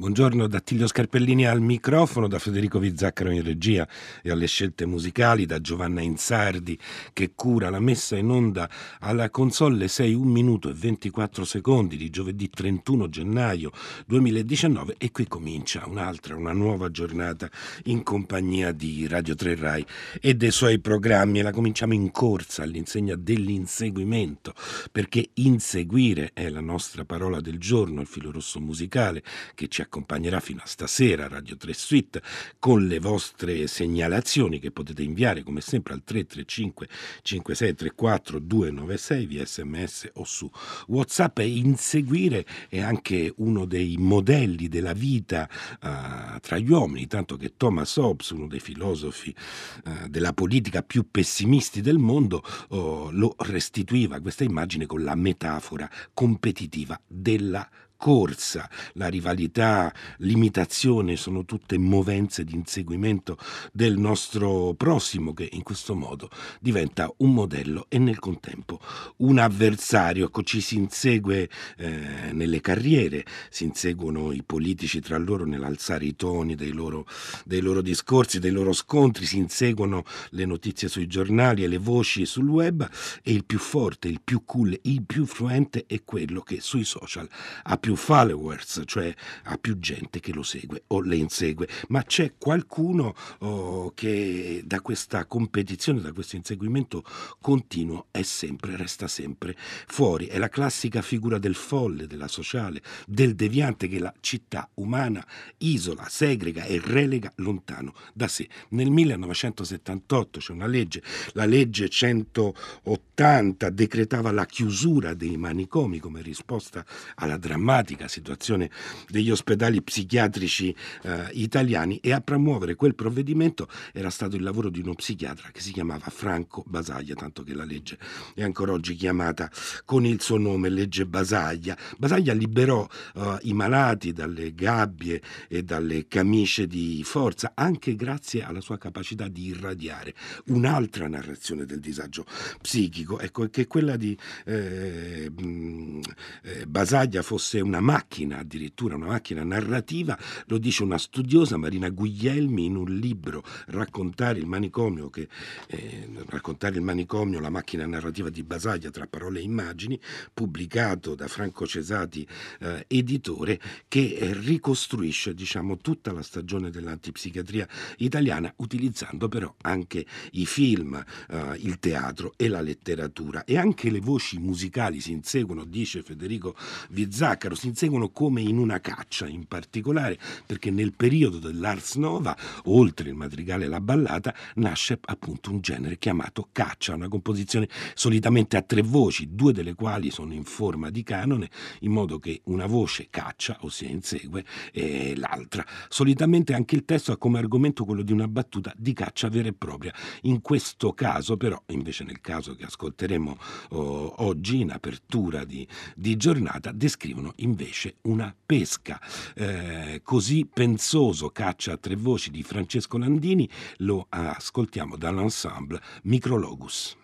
Buongiorno da Tiglio Scarpellini al microfono, da Federico Vizzaccaro in regia e alle scelte musicali, da Giovanna Insardi che cura la messa in onda alla console 6 1 minuto e 24 secondi di giovedì 31 gennaio 2019 e qui comincia un'altra, una nuova giornata in compagnia di Radio 3 Rai e dei suoi programmi. E la cominciamo in corsa all'insegna dell'inseguimento perché inseguire è la nostra parola del giorno, il filo rosso musicale che ci accompagnerà fino a stasera Radio 3 Suite con le vostre segnalazioni che potete inviare come sempre al 335 5634 296 via sms o su whatsapp e inseguire è anche uno dei modelli della vita uh, tra gli uomini tanto che Thomas Hobbes uno dei filosofi uh, della politica più pessimisti del mondo uh, lo restituiva questa immagine con la metafora competitiva della corsa, la rivalità, l'imitazione sono tutte movenze di inseguimento del nostro prossimo che in questo modo diventa un modello e nel contempo un avversario. Ecco, ci si insegue eh, nelle carriere, si inseguono i politici tra loro nell'alzare i toni dei loro, dei loro discorsi, dei loro scontri, si inseguono le notizie sui giornali e le voci sul web e il più forte, il più cool, il più fluente è quello che sui social ha più più followers, cioè ha più gente che lo segue o le insegue, ma c'è qualcuno oh, che da questa competizione, da questo inseguimento continuo è sempre, resta sempre fuori. È la classica figura del folle, della sociale, del deviante che la città umana isola, segrega e relega lontano da sé. Nel 1978 c'è una legge, la legge 180 decretava la chiusura dei manicomi come risposta alla drammatica drammatica situazione degli ospedali psichiatrici eh, italiani e a promuovere quel provvedimento era stato il lavoro di uno psichiatra che si chiamava Franco Basaglia, tanto che la legge è ancora oggi chiamata con il suo nome, legge Basaglia. Basaglia liberò eh, i malati dalle gabbie e dalle camicie di forza, anche grazie alla sua capacità di irradiare un'altra narrazione del disagio psichico, ecco, che quella di eh, eh, Basaglia fosse un una macchina, addirittura una macchina narrativa, lo dice una studiosa Marina Guglielmi in un libro Raccontare il manicomio, che, eh, Raccontare il manicomio, la macchina narrativa di Basaglia tra parole e immagini, pubblicato da Franco Cesati, eh, editore, che ricostruisce diciamo, tutta la stagione dell'antipsichiatria italiana, utilizzando però anche i film, eh, il teatro e la letteratura. E anche le voci musicali si inseguono, dice Federico Vizzaccaro, si inseguono come in una caccia, in particolare perché nel periodo dell'Ars Nova, oltre il madrigale e la ballata, nasce appunto un genere chiamato caccia, una composizione solitamente a tre voci, due delle quali sono in forma di canone, in modo che una voce caccia, ossia insegue, e l'altra. Solitamente anche il testo ha come argomento quello di una battuta di caccia vera e propria. In questo caso, però, invece nel caso che ascolteremo oh, oggi in apertura di, di giornata, descrivono invece una pesca. Eh, così pensoso caccia a tre voci di Francesco Landini, lo ascoltiamo dall'ensemble Micrologus.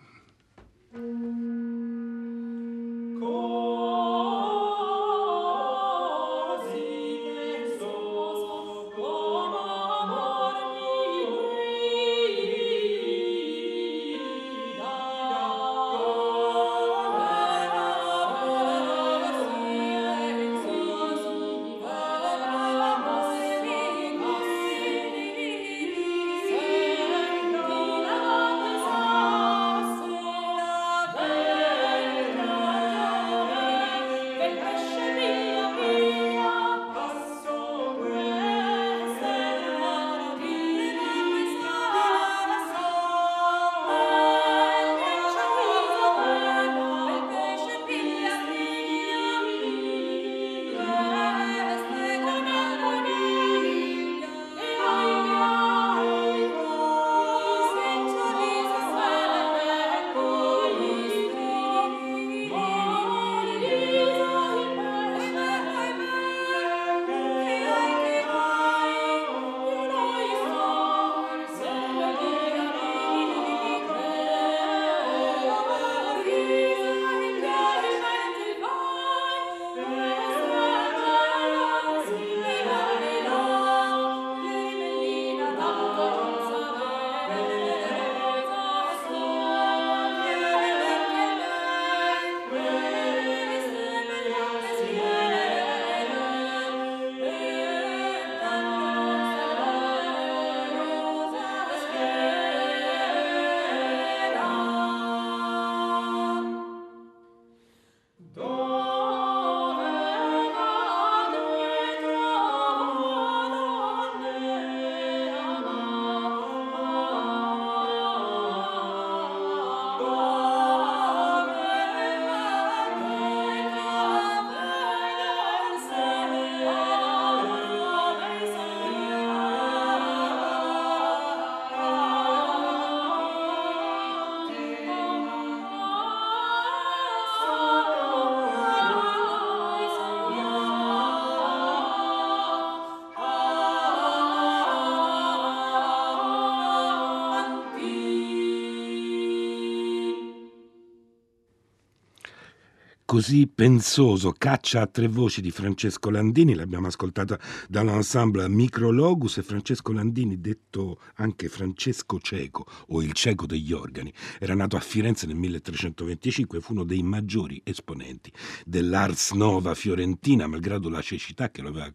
Così pensoso, Caccia a tre voci di Francesco Landini, l'abbiamo ascoltata dall'ensemble Micrologus e Francesco Landini, detto anche Francesco Ceco o il Ceco degli organi, era nato a Firenze nel 1325 e fu uno dei maggiori esponenti dell'Ars Nova fiorentina, malgrado la cecità che lo aveva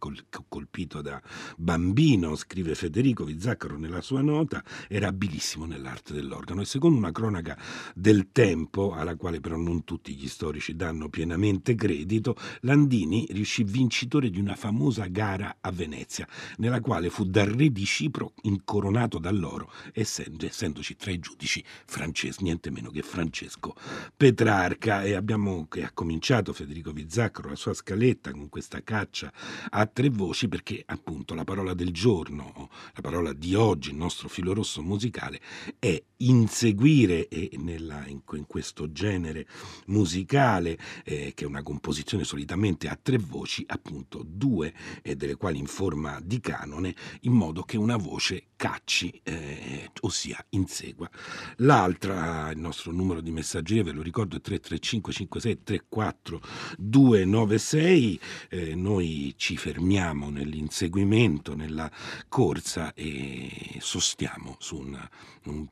colpito da bambino, scrive Federico Vizzaccaro nella sua nota, era abilissimo nell'arte dell'organo e secondo una cronaca del tempo, alla quale però non tutti gli storici danno pienamente credito, Landini riuscì vincitore di una famosa gara a Venezia, nella quale fu dal re di Cipro incoronato da loro, essendo, essendoci tra i giudici Francesco, niente meno che Francesco Petrarca. E abbiamo che ha cominciato Federico Vizzaccaro la sua scaletta con questa caccia a tre voci, perché appunto la parola del giorno, la parola di oggi, il nostro filo rosso musicale, è inseguire e nella, in, in questo genere musicale eh, che è una composizione solitamente a tre voci, appunto due eh, delle quali in forma di canone, in modo che una voce cacci, eh, ossia insegua. L'altra, il nostro numero di messaggeria, ve lo ricordo, è 335 56 34 296. Eh, noi ci fermiamo nell'inseguimento, nella corsa e sostiamo su una, un,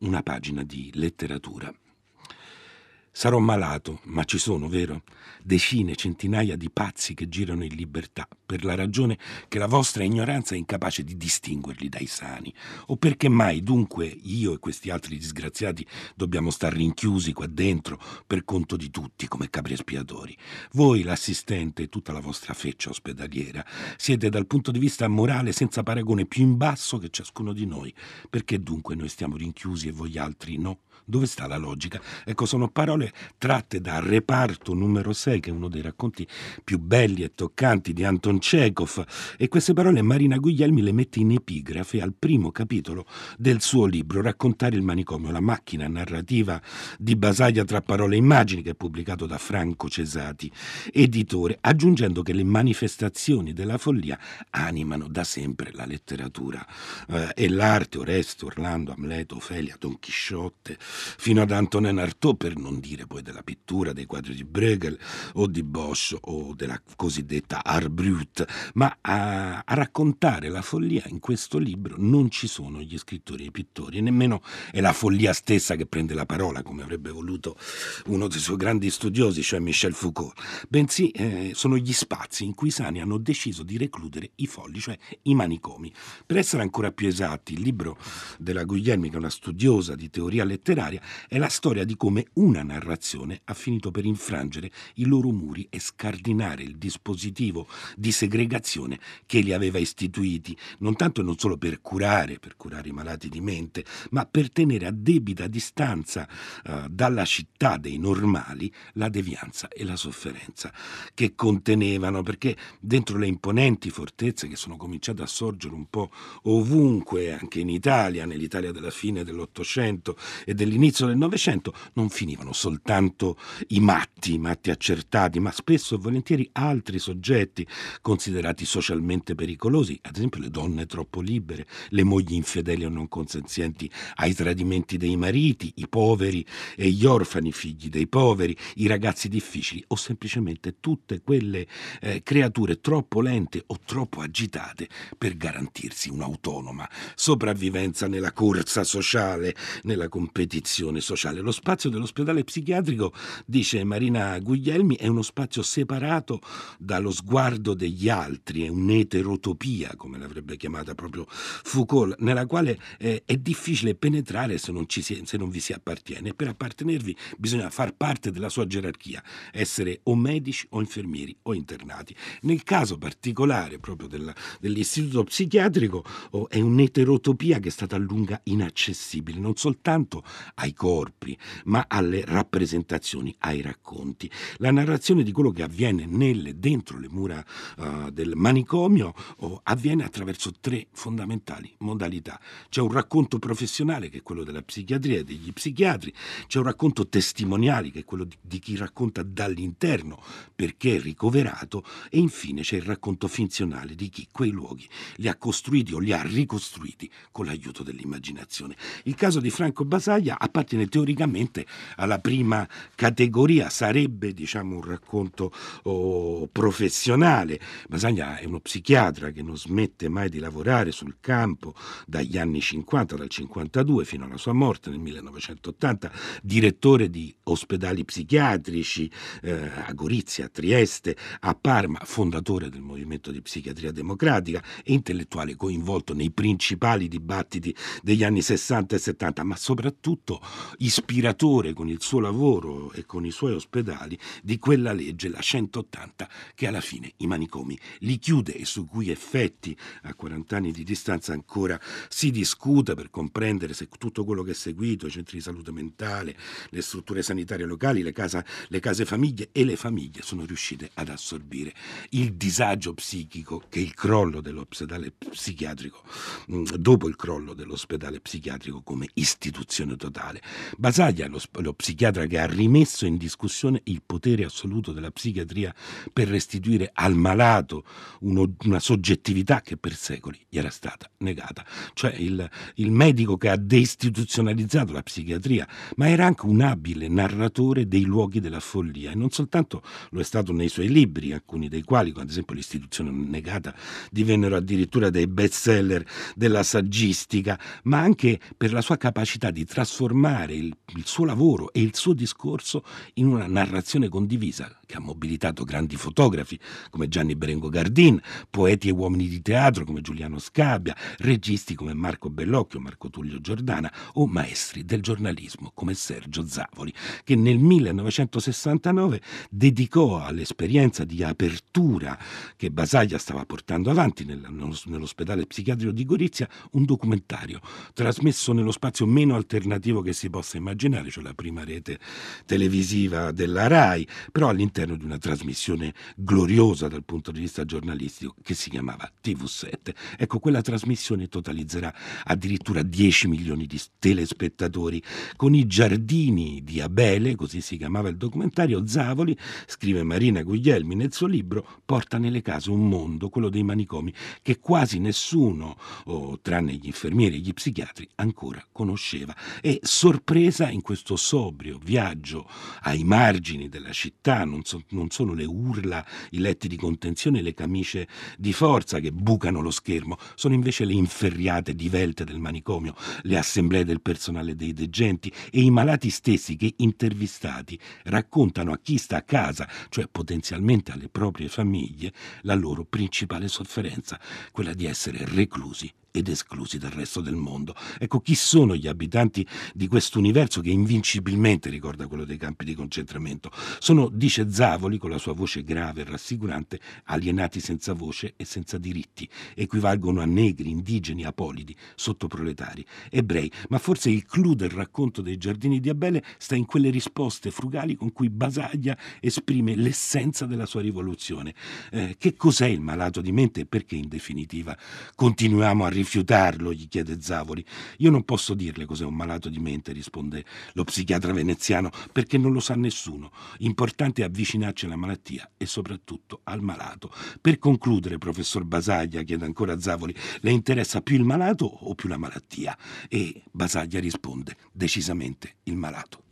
una pagina di letteratura. Sarò malato, ma ci sono, vero? Decine, centinaia di pazzi che girano in libertà, per la ragione che la vostra ignoranza è incapace di distinguerli dai sani. O perché mai, dunque, io e questi altri disgraziati dobbiamo star rinchiusi qua dentro per conto di tutti, come capri espiatori? Voi, l'assistente e tutta la vostra feccia ospedaliera, siete dal punto di vista morale senza paragone più in basso che ciascuno di noi. Perché dunque noi stiamo rinchiusi e voi altri no? Dove sta la logica? Ecco, sono parole tratte da Reparto numero 6, che è uno dei racconti più belli e toccanti di Anton Chekhov, e queste parole Marina Guglielmi le mette in epigrafe al primo capitolo del suo libro Raccontare il manicomio, la macchina narrativa di Basaglia tra parole e immagini, che è pubblicato da Franco Cesati, editore, aggiungendo che le manifestazioni della follia animano da sempre la letteratura eh, e l'arte, Oreste, Orlando, Amleto, Ofelia, Don Chisciotte, fino ad Antonin Artaud, per non dire poi della pittura, dei quadri di Bruegel o di Bosch o della cosiddetta Art Brut, ma a, a raccontare la follia in questo libro non ci sono gli scrittori e i pittori, nemmeno è la follia stessa che prende la parola, come avrebbe voluto uno dei suoi grandi studiosi, cioè Michel Foucault, bensì eh, sono gli spazi in cui i sani hanno deciso di recludere i folli, cioè i manicomi. Per essere ancora più esatti, il libro della Guglielmi, che è una studiosa di teoria letteraria, letteraria è la storia di come una narrazione ha finito per infrangere i loro muri e scardinare il dispositivo di segregazione che li aveva istituiti, non tanto e non solo per curare, per curare i malati di mente, ma per tenere a debita distanza uh, dalla città dei normali la devianza e la sofferenza che contenevano, perché dentro le imponenti fortezze che sono cominciate a sorgere un po' ovunque, anche in Italia, nell'Italia della fine dell'Ottocento e dell'inizio all'inizio del Novecento non finivano soltanto i matti, i matti accertati, ma spesso e volentieri altri soggetti considerati socialmente pericolosi, ad esempio le donne troppo libere, le mogli infedeli o non consenzienti ai tradimenti dei mariti, i poveri e gli orfani figli dei poveri, i ragazzi difficili o semplicemente tutte quelle eh, creature troppo lente o troppo agitate per garantirsi un'autonoma sopravvivenza nella corsa sociale, nella competizione condizione sociale. Lo spazio dell'ospedale psichiatrico, dice Marina Guglielmi, è uno spazio separato dallo sguardo degli altri, è un'eterotopia, come l'avrebbe chiamata proprio Foucault, nella quale eh, è difficile penetrare se non, si, se non vi si appartiene. Per appartenervi bisogna far parte della sua gerarchia, essere o medici o infermieri o internati. Nel caso particolare proprio della, dell'istituto psichiatrico oh, è un'eterotopia che è stata a lunga inaccessibile, non soltanto ai corpi, ma alle rappresentazioni, ai racconti. La narrazione di quello che avviene nelle, dentro le mura uh, del manicomio oh, avviene attraverso tre fondamentali modalità. C'è un racconto professionale che è quello della psichiatria e degli psichiatri, c'è un racconto testimoniale che è quello di, di chi racconta dall'interno perché è ricoverato e infine c'è il racconto finzionale di chi quei luoghi li ha costruiti o li ha ricostruiti con l'aiuto dell'immaginazione. Il caso di Franco Basaglia appartiene teoricamente alla prima categoria, sarebbe diciamo un racconto oh, professionale. Basaglia è uno psichiatra che non smette mai di lavorare sul campo dagli anni 50, dal 52 fino alla sua morte nel 1980, direttore di ospedali psichiatrici eh, a Gorizia, a Trieste, a Parma, fondatore del movimento di psichiatria democratica e intellettuale coinvolto nei principali dibattiti degli anni 60 e 70, ma soprattutto ispiratore con il suo lavoro e con i suoi ospedali di quella legge, la 180, che alla fine i manicomi li chiude e su cui effetti a 40 anni di distanza ancora si discute per comprendere se tutto quello che è seguito, i centri di salute mentale, le strutture sanitarie locali, le, casa, le case famiglie e le famiglie sono riuscite ad assorbire il disagio psichico che il crollo dell'ospedale psichiatrico, mm, dopo il crollo dell'ospedale psichiatrico come istituzione totale. Basaglia, lo, lo psichiatra che ha rimesso in discussione il potere assoluto della psichiatria per restituire al malato uno, una soggettività che per secoli gli era stata negata, cioè il, il medico che ha deistituzionalizzato la psichiatria, ma era anche un abile narratore dei luoghi della follia. E non soltanto lo è stato nei suoi libri, alcuni dei quali, ad esempio l'istituzione negata, divennero addirittura dei bestseller della saggistica, ma anche per la sua capacità di trasformare il, il suo lavoro e il suo discorso in una narrazione condivisa che ha mobilitato grandi fotografi come Gianni Berengo Gardin, poeti e uomini di teatro come Giuliano Scabbia, registi come Marco Bellocchio, Marco Tullio Giordana o maestri del giornalismo come Sergio Zavoli, che nel 1969 dedicò all'esperienza di apertura che Basaglia stava portando avanti nell'ospedale psichiatrico di Gorizia un documentario trasmesso nello spazio meno alternativo che si possa immaginare, cioè la prima rete televisiva della RAI, però all'interno di una trasmissione gloriosa dal punto di vista giornalistico che si chiamava TV7. Ecco, quella trasmissione totalizzerà addirittura 10 milioni di telespettatori con i giardini di Abele, così si chiamava il documentario, Zavoli, scrive Marina Guglielmi nel suo libro, porta nelle case un mondo, quello dei manicomi, che quasi nessuno, oh, tranne gli infermieri e gli psichiatri, ancora conosceva. E sorpresa in questo sobrio viaggio ai margini della città, non, so, non sono le urla, i letti di contenzione le camicie di forza che bucano lo schermo, sono invece le inferriate divelte del manicomio, le assemblee del personale dei degenti e i malati stessi che intervistati raccontano a chi sta a casa, cioè potenzialmente alle proprie famiglie, la loro principale sofferenza, quella di essere reclusi ed esclusi dal resto del mondo. Ecco, chi sono gli abitanti di questo universo che invincibilmente ricorda quello dei campi di concentramento? Sono, dice Zavoli con la sua voce grave e rassicurante, alienati senza voce e senza diritti, equivalgono a negri, indigeni, apolidi, sottoproletari, ebrei, ma forse il clou del racconto dei giardini di Abele sta in quelle risposte frugali con cui Basaglia esprime l'essenza della sua rivoluzione. Eh, che cos'è il malato di mente e perché in definitiva continuiamo a rifiutare rifiutarlo, gli chiede Zavoli. Io non posso dirle cos'è un malato di mente, risponde lo psichiatra veneziano, perché non lo sa nessuno. Importante è avvicinarci alla malattia e soprattutto al malato. Per concludere, professor Basaglia, chiede ancora Zavoli, le interessa più il malato o più la malattia? E Basaglia risponde, decisamente il malato.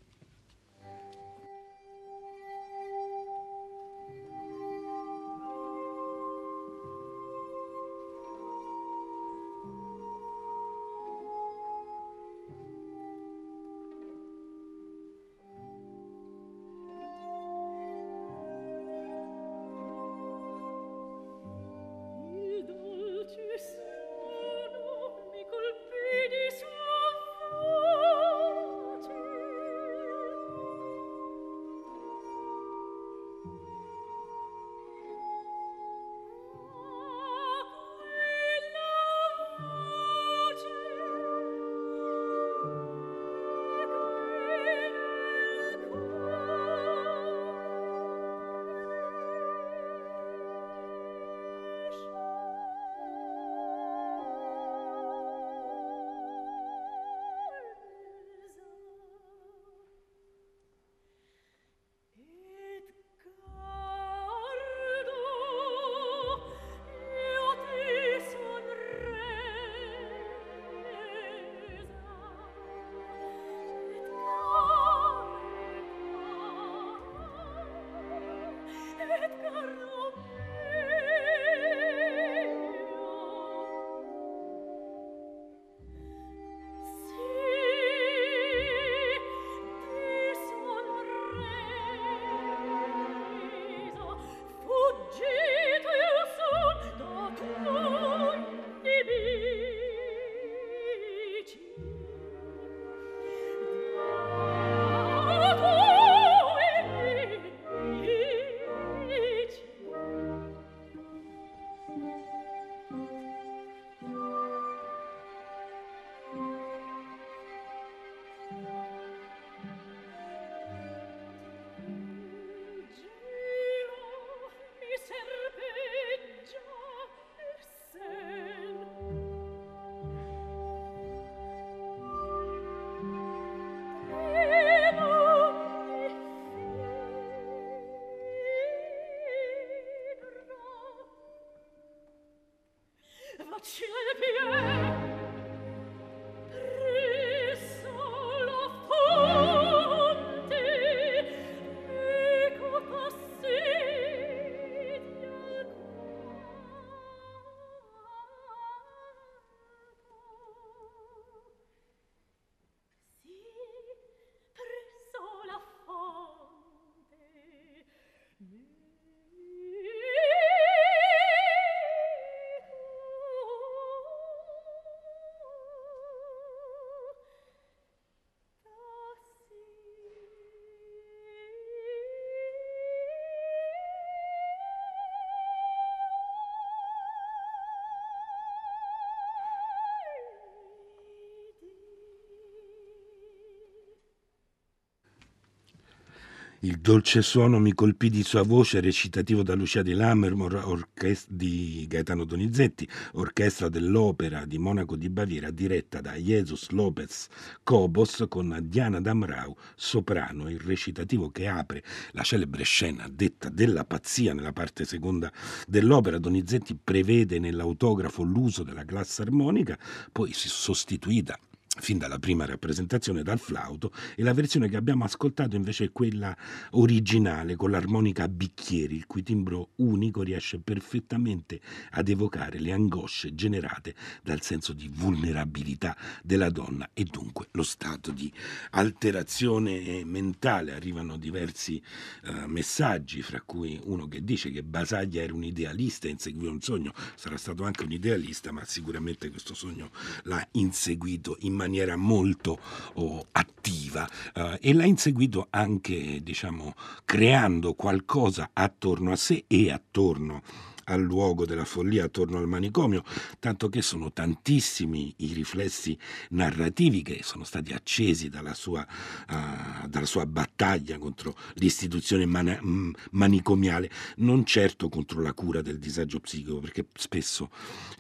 Il dolce suono mi colpì di sua voce, recitativo da Lucia di Lammermoor, orchest- di Gaetano Donizetti, orchestra dell'opera di Monaco di Baviera, diretta da Jesus Lopez Cobos con Diana Damrau, soprano, il recitativo che apre la celebre scena detta della pazzia nella parte seconda dell'opera. Donizetti prevede nell'autografo l'uso della classe armonica, poi sostituita fin dalla prima rappresentazione dal flauto e la versione che abbiamo ascoltato invece è quella originale con l'armonica a bicchieri, il cui timbro unico riesce perfettamente ad evocare le angosce generate dal senso di vulnerabilità della donna e dunque lo stato di alterazione mentale. Arrivano diversi uh, messaggi, fra cui uno che dice che Basaglia era un idealista e inseguiva un sogno, sarà stato anche un idealista, ma sicuramente questo sogno l'ha inseguito in maniera maniera molto oh, attiva eh, e l'ha inseguito anche, diciamo, creando qualcosa attorno a sé e attorno a al luogo della follia attorno al manicomio, tanto che sono tantissimi i riflessi narrativi che sono stati accesi dalla sua, uh, dalla sua battaglia contro l'istituzione man- mm, manicomiale, non certo contro la cura del disagio psichico, perché spesso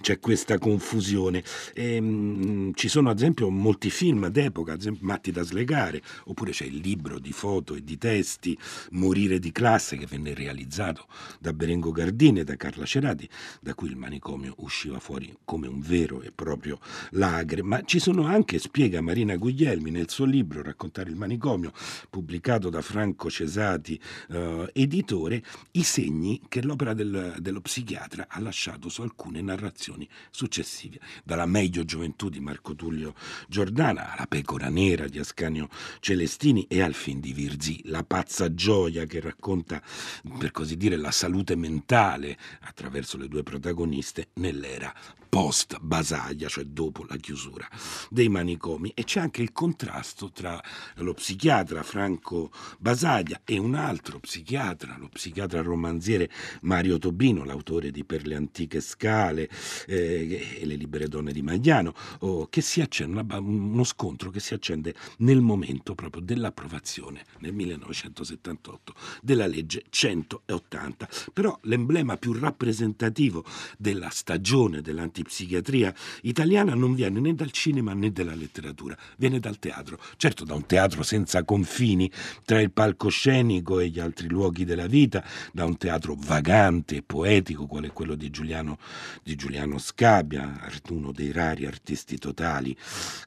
c'è questa confusione. E, um, ci sono ad esempio molti film d'epoca, esempio Matti da slegare, oppure c'è il libro di foto e di testi Morire di classe che venne realizzato da Berengo Gardini e da Carlo Carla Cerati, da cui il manicomio usciva fuori come un vero e proprio lagre. Ma ci sono anche, spiega Marina Guglielmi nel suo libro Raccontare il manicomio, pubblicato da Franco Cesati, eh, editore, i segni che l'opera del, dello psichiatra ha lasciato su alcune narrazioni successive, dalla meglio gioventù di Marco Tullio Giordana alla pecora nera di Ascanio Celestini e al fin di Virzi, la pazza gioia che racconta, per così dire, la salute mentale attraverso le due protagoniste nell'era post Basaglia, cioè dopo la chiusura dei manicomi. E c'è anche il contrasto tra lo psichiatra Franco Basaglia e un altro psichiatra, lo psichiatra romanziere Mario Tobino, l'autore di Per le antiche scale eh, e le libere donne di Magliano, oh, che si accende, uno scontro che si accende nel momento proprio dell'approvazione nel 1978 della legge 180. Però l'emblema più rappresentativo della stagione dell'antipatia psichiatria italiana non viene né dal cinema né dalla letteratura, viene dal teatro. Certo da un teatro senza confini tra il palcoscenico e gli altri luoghi della vita, da un teatro vagante e poetico quale quello di Giuliano, di Giuliano Scabbia, uno dei rari artisti totali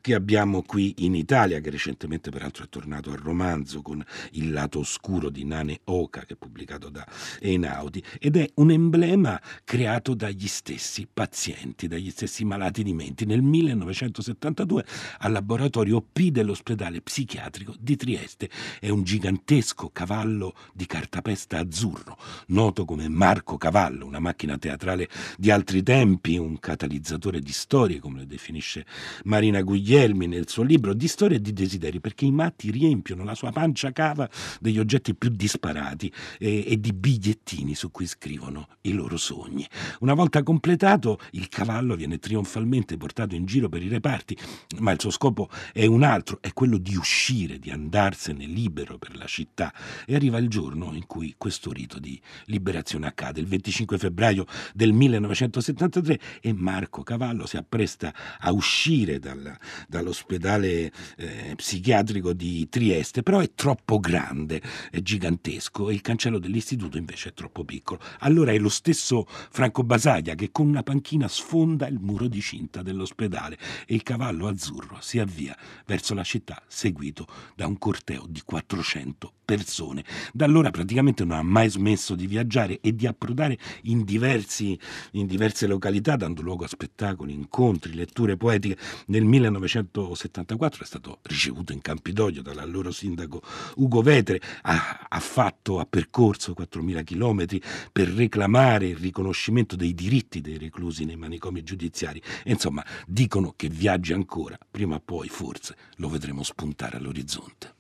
che abbiamo qui in Italia, che recentemente peraltro è tornato al romanzo con Il lato oscuro di Nane Oca, che è pubblicato da Einaudi, ed è un emblema creato dagli stessi pazienti dagli stessi malati di mente nel 1972 al laboratorio P dell'ospedale psichiatrico di Trieste. È un gigantesco cavallo di cartapesta azzurro, noto come Marco Cavallo, una macchina teatrale di altri tempi, un catalizzatore di storie, come lo definisce Marina Guglielmi nel suo libro, di storie e di desideri, perché i matti riempiono la sua pancia cava degli oggetti più disparati e, e di bigliettini su cui scrivono i loro sogni. Una volta completato, il cavallo cavallo viene trionfalmente portato in giro per i reparti, ma il suo scopo è un altro, è quello di uscire, di andarsene libero per la città. E arriva il giorno in cui questo rito di liberazione accade, il 25 febbraio del 1973, e Marco Cavallo si appresta a uscire dal, dall'ospedale eh, psichiatrico di Trieste, però è troppo grande, è gigantesco, e il cancello dell'istituto invece è troppo piccolo. Allora è lo stesso Franco Basaglia che con una panchina sfonda sfonda il muro di cinta dell'ospedale e il cavallo azzurro si avvia verso la città seguito da un corteo di 400 persone. Da allora praticamente non ha mai smesso di viaggiare e di approdare in, diversi, in diverse località, dando luogo a spettacoli, incontri, letture poetiche. Nel 1974 è stato ricevuto in Campidoglio dall'allora sindaco Ugo Vetere, ha, ha fatto, ha percorso 4.000 chilometri per reclamare il riconoscimento dei diritti dei reclusi nei manicomi giudiziari. E insomma, dicono che viaggi ancora, prima o poi forse lo vedremo spuntare all'orizzonte.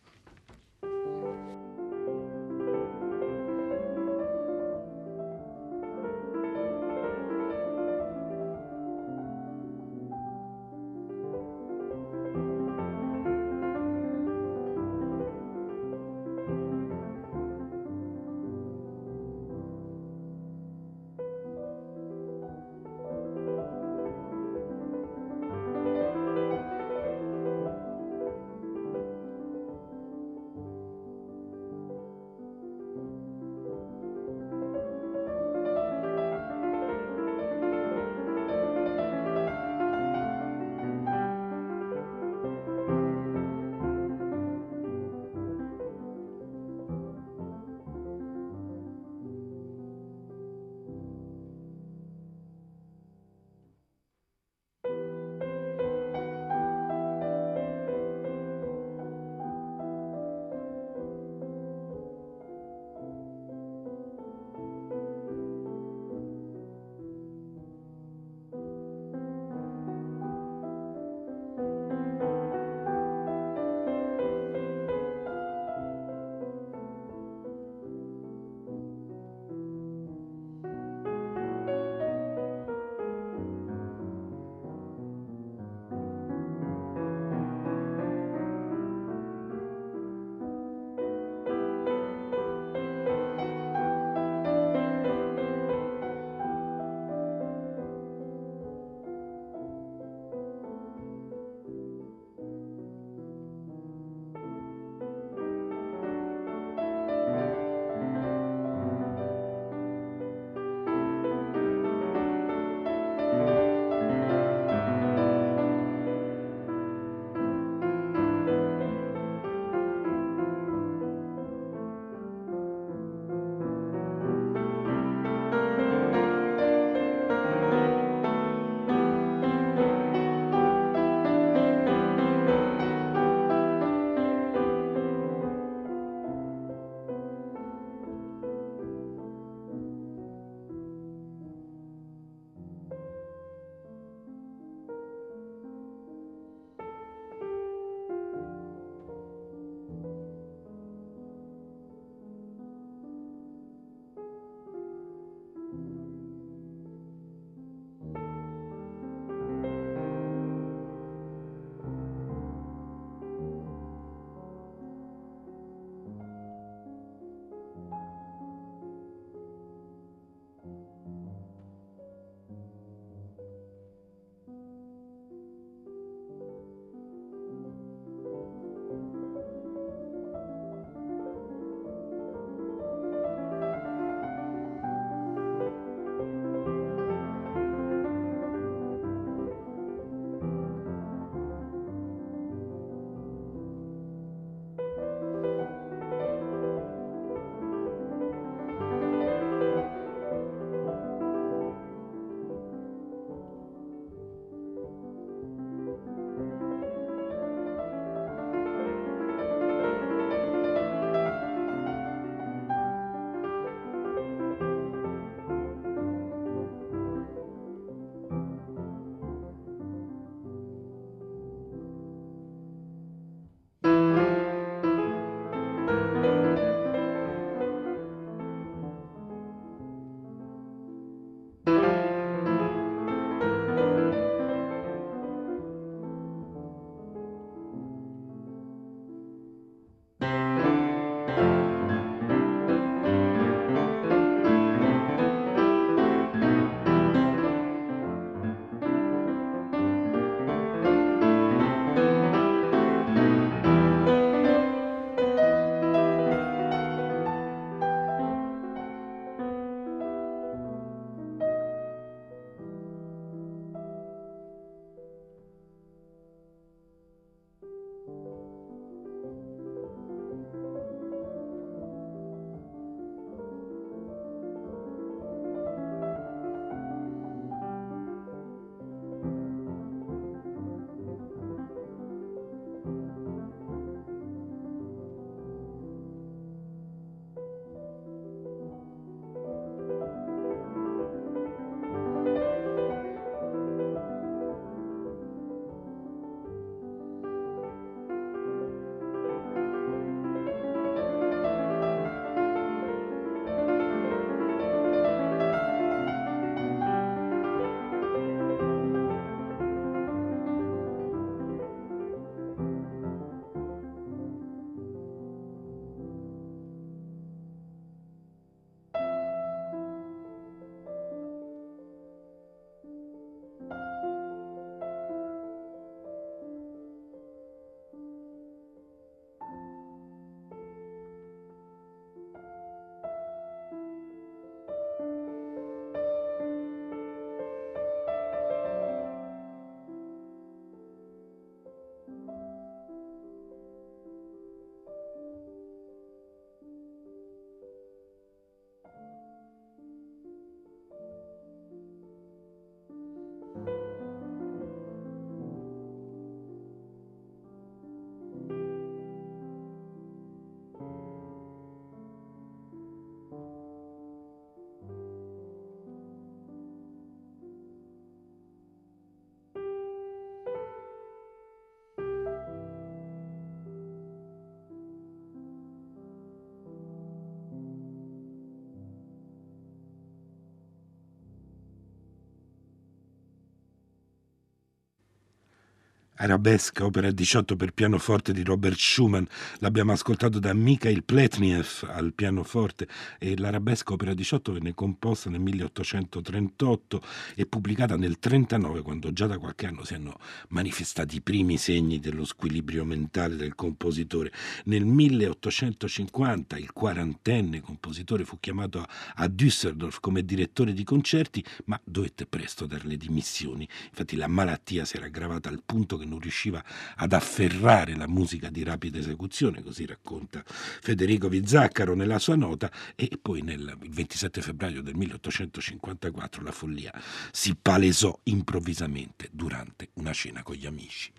Arabesca, opera 18 per pianoforte di Robert Schumann, l'abbiamo ascoltato da Mikhail Pletniev al pianoforte e l'Arabesca, opera 18, venne composta nel 1838 e pubblicata nel 1939, quando già da qualche anno si hanno manifestati i primi segni dello squilibrio mentale del compositore. Nel 1850 il quarantenne compositore fu chiamato a Düsseldorf come direttore di concerti, ma dovette presto dare le dimissioni. Infatti la malattia si era aggravata al punto che non riusciva ad afferrare la musica di rapida esecuzione, così racconta Federico Vizzaccaro nella sua nota, e poi nel, il 27 febbraio del 1854 la follia si palesò improvvisamente durante una cena con gli amici.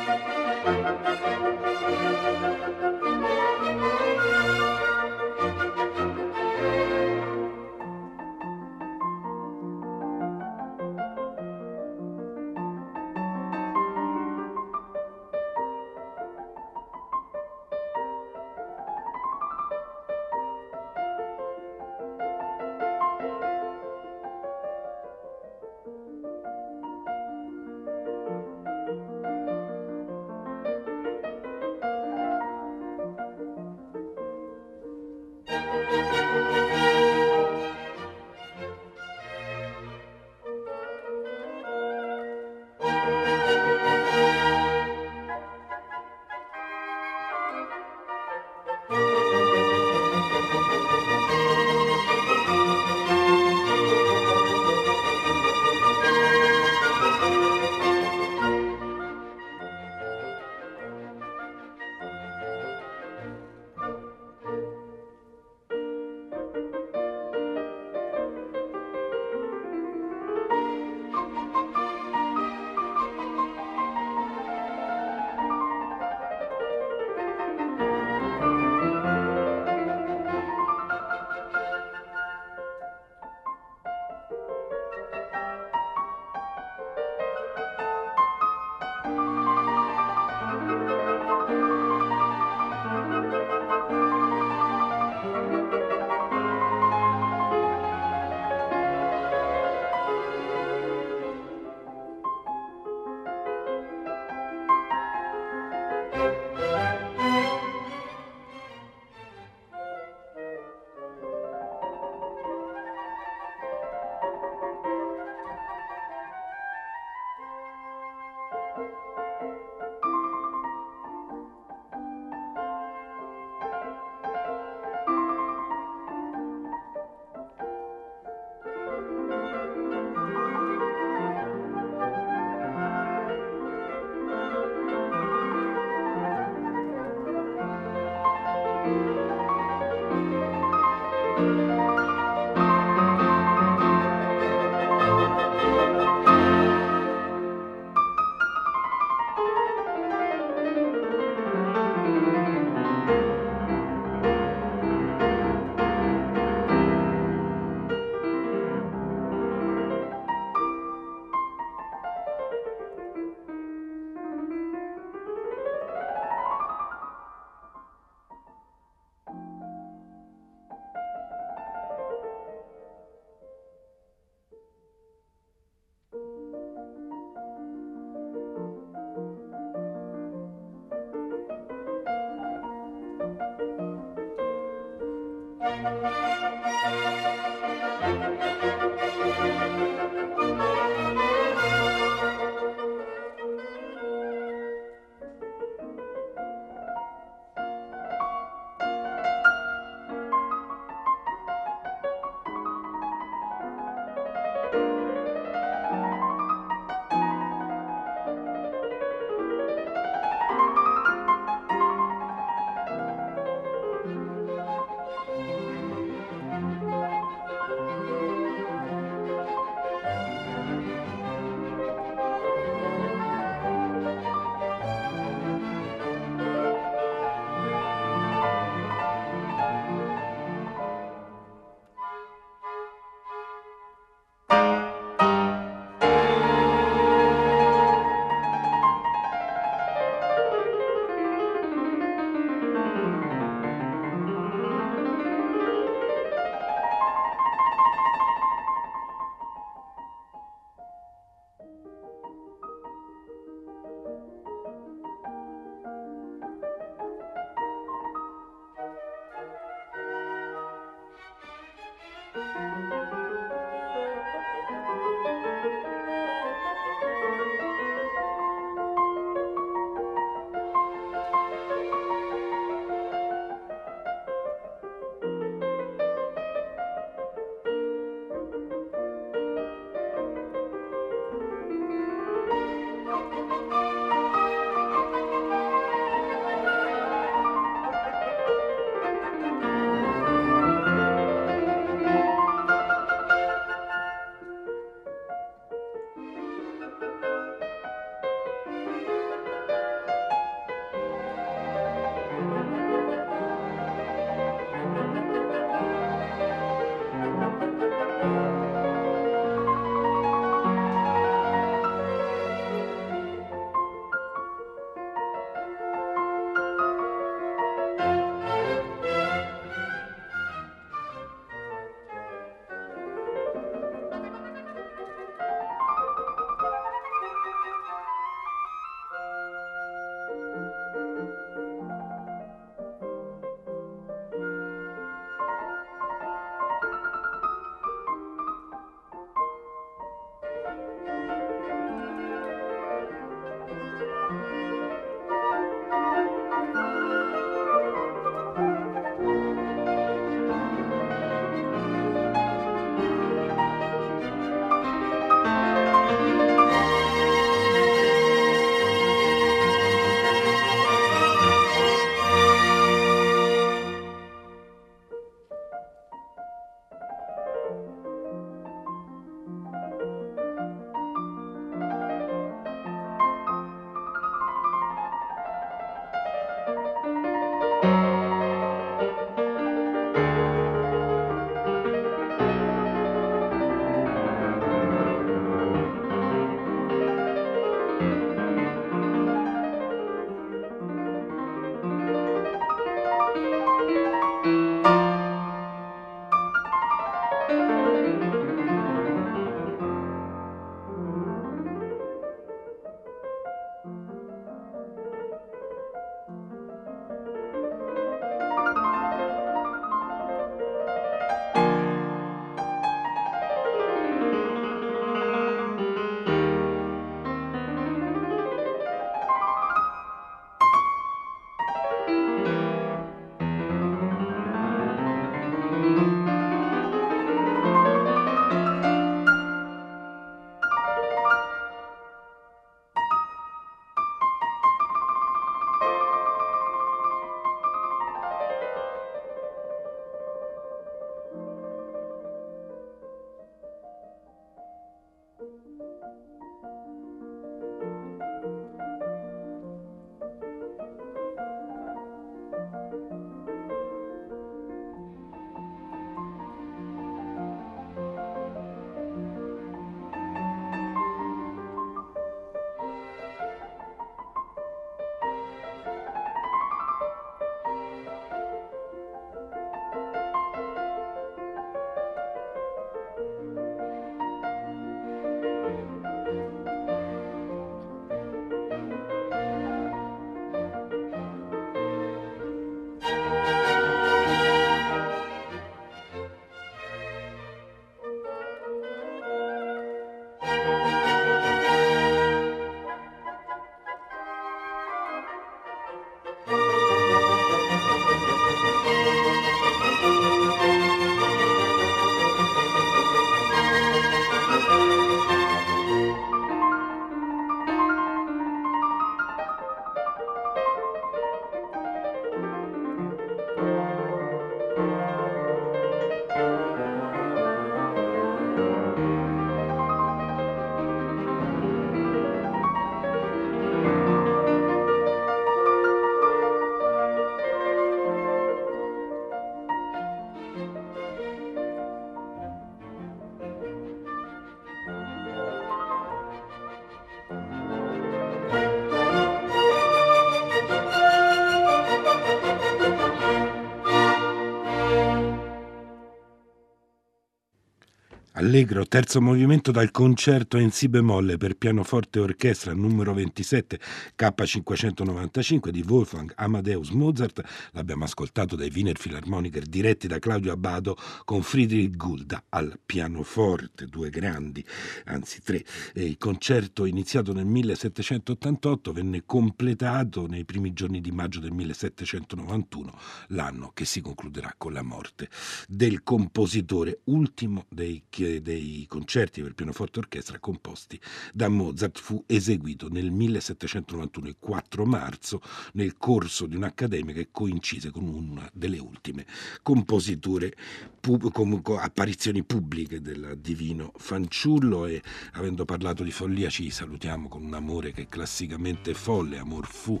Allegro, terzo movimento dal concerto in Si bemolle per pianoforte e orchestra numero 27 K595 di Wolfgang Amadeus Mozart. L'abbiamo ascoltato dai Wiener Philharmoniker diretti da Claudio Abbado con Friedrich Gulda al pianoforte, due grandi, anzi tre. il concerto iniziato nel 1788 venne completato nei primi giorni di maggio del 1791, l'anno che si concluderà con la morte del compositore ultimo dei dei concerti per pianoforte e orchestra composti da Mozart. Fu eseguito nel 1791, il 4 marzo, nel corso di un'accademia che coincise con una delle ultime compositure, pub- comunque apparizioni pubbliche del divino fanciullo. E avendo parlato di follia ci salutiamo con un amore che classicamente è folle, amor fu,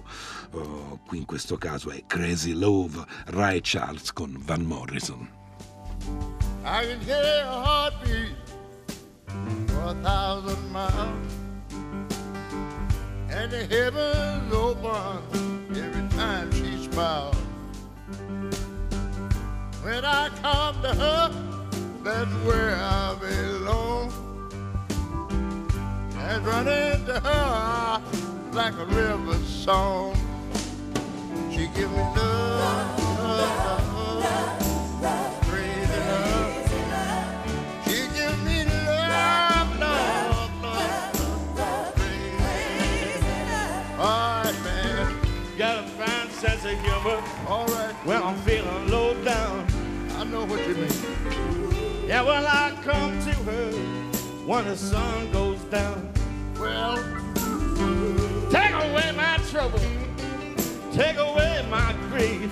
uh, qui in questo caso è Crazy Love, Ray Charles con Van Morrison. I can hear a heartbeat for a thousand miles, and the heavens open every time she smiles. When I come to her, that's where I belong. And run into her like a river song. She give me love, love, love, what you mean. Yeah, well, I come to her when the sun goes down. Well, take away my trouble, take away my grief,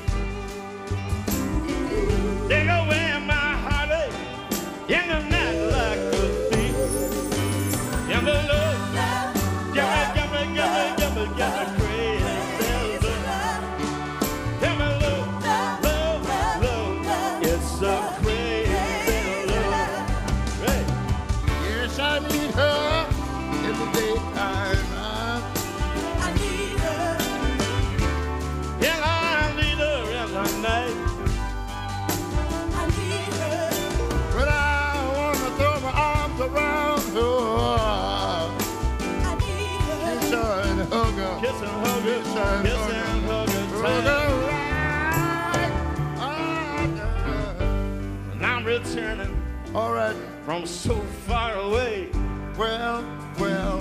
All right. From so far away. Well, well.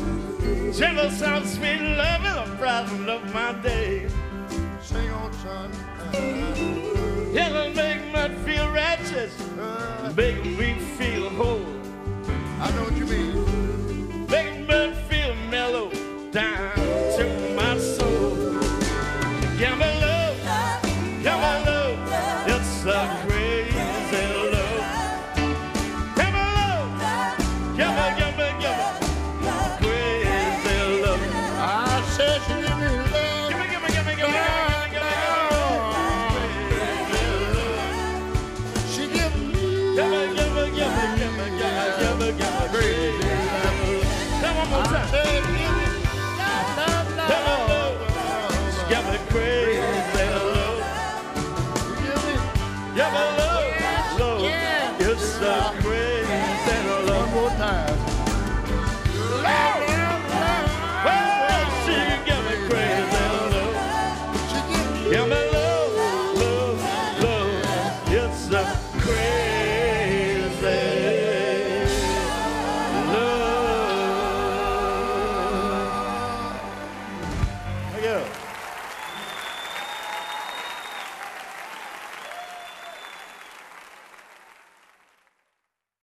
Gentle sound, sweet love, and the problem of my day. Sing on, son. It'll make me feel righteous. Uh, make me